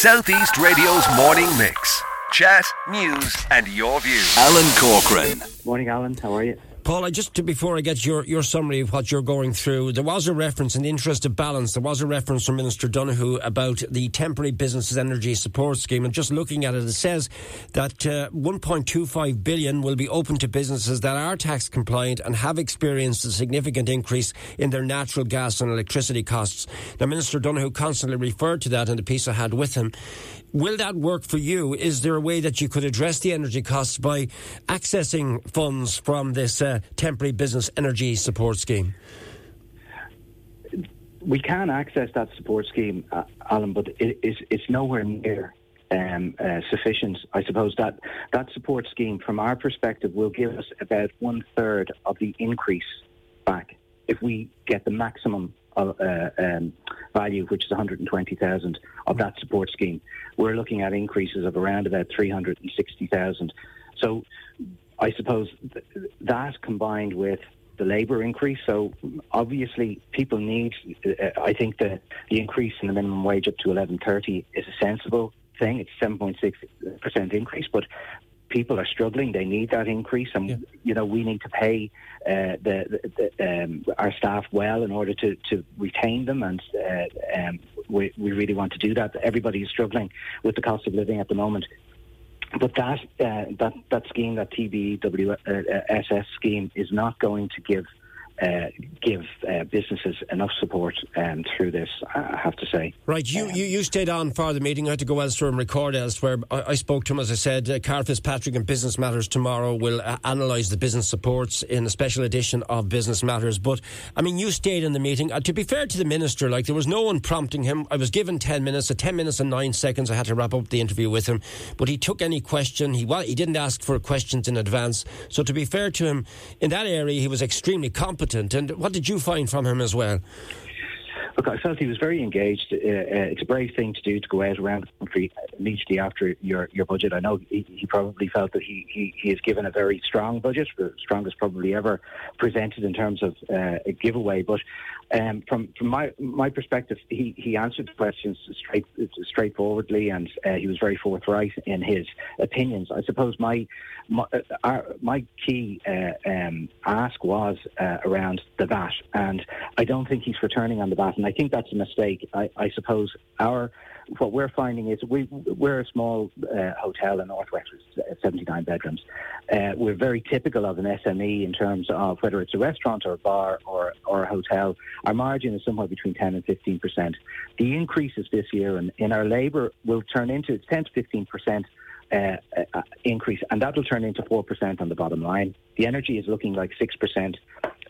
Southeast Radio's morning mix. Chat, news, and your views. Alan Corcoran. Morning, Alan. How are you? Paul, I just to, before I get your, your summary of what you're going through, there was a reference in the interest of balance. There was a reference from Minister Donohoe about the temporary businesses energy support scheme, and just looking at it, it says that uh, 1.25 billion will be open to businesses that are tax compliant and have experienced a significant increase in their natural gas and electricity costs. Now, Minister Donohoe constantly referred to that in the piece I had with him. Will that work for you? Is there a way that you could address the energy costs by accessing funds from this uh, temporary business energy support scheme? We can access that support scheme, uh, Alan, but it, it's, it's nowhere near um, uh, sufficient. I suppose that that support scheme, from our perspective, will give us about one third of the increase back if we get the maximum of, uh, um, value, which is 120,000 of that support scheme. We're looking at increases of around about 360,000. So I suppose th- that combined with the labour increase. So obviously, people need. Uh, I think the the increase in the minimum wage up to 11.30 is a sensible thing. It's 7.6 percent increase, but people are struggling. They need that increase, and yeah. you know we need to pay uh, the, the, the um, our staff well in order to, to retain them, and uh, um, we we really want to do that. Everybody is struggling with the cost of living at the moment. But that uh, that that scheme, that TBWSS scheme, is not going to give uh, give uh, businesses enough support um, through this, I have to say. Right, you, um, you, you stayed on for the meeting. I had to go elsewhere and record elsewhere. I, I spoke to him, as I said. Uh, Carl Fitzpatrick and Business Matters tomorrow will uh, analyse the business supports in a special edition of Business Matters. But, I mean, you stayed in the meeting. Uh, to be fair to the Minister, like, there was no one prompting him. I was given 10 minutes. At 10 minutes and 9 seconds, I had to wrap up the interview with him. But he took any question. He, well, he didn't ask for questions in advance. So, to be fair to him, in that area, he was extremely competent. And what did you find from him as well? Look, I felt he was very engaged. Uh, uh, it's a brave thing to do to go out around the country immediately after your, your budget. I know he, he probably felt that he, he, he has given a very strong budget, the strongest probably ever presented in terms of uh, a giveaway. But um, from from my my perspective, he, he answered the questions straight straightforwardly, and uh, he was very forthright in his opinions. I suppose my my, uh, our, my key uh, um, ask was around the VAT, and I don't think he's returning on the VAT, and think that's a mistake. I, I suppose our what we're finding is we we're a small uh, hotel in Northwest with 79 bedrooms. Uh, we're very typical of an SME in terms of whether it's a restaurant or a bar or or a hotel. Our margin is somewhere between 10 and 15 percent. The increases this year in, in our labour will turn into 10 to 15 percent. Uh, uh, increase, and that will turn into 4% on the bottom line. The energy is looking like 6%.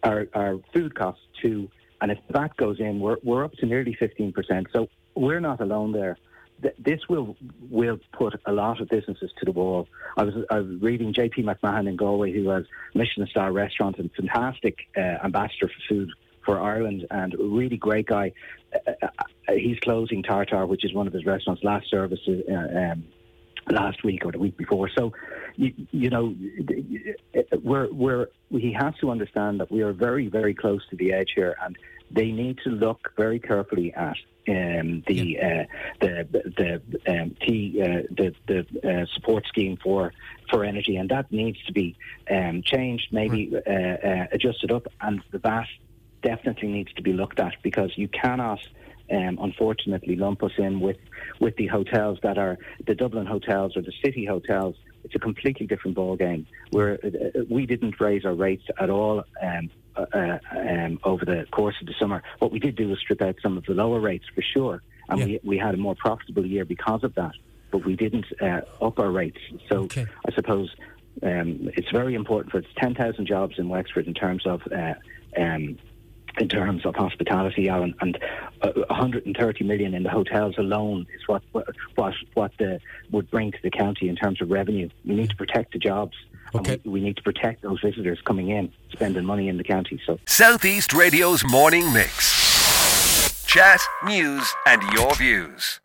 Our, our food costs, too. And if that goes in, we're, we're up to nearly 15%. So we're not alone there. This will will put a lot of businesses to the wall. I was I was reading J.P. McMahon in Galway, who has Michelin star restaurant and fantastic uh, ambassador for food for Ireland and a really great guy. Uh, uh, uh he's closing Tartare, which is one of his restaurants. Last service uh, um, last week or the week before. So, you, you know, we're, we're, he has to understand that we are very, very close to the edge here, and they need to look very carefully at um, the, yeah. uh, the the um, T, uh, the the uh, support scheme for for energy, and that needs to be um, changed, maybe right. Uh, uh, adjusted up, and the VAT definitely needs to be looked at because you cannot um, unfortunately lump us in with, with the hotels that are the Dublin hotels or the city hotels. It's a completely different ballgame. Where uh, we didn't raise our rates at all um, uh, uh, um, over the course of the summer. What we did do was strip out some of the lower rates for sure, and yeah. we, we had a more profitable year because of that. But we didn't uh, up our rates. So okay. I suppose um, it's very important for it's 10,000 jobs in Wexford in terms of uh, um, in terms of hospitality, Alan, and uh, 130 million in the hotels alone is what what what the, would bring to the county in terms of revenue. We need to protect the jobs. Okay. We, we, need to protect those visitors coming in, spending money in the county. So Southeast Radio's morning mix, chat, news, and your views.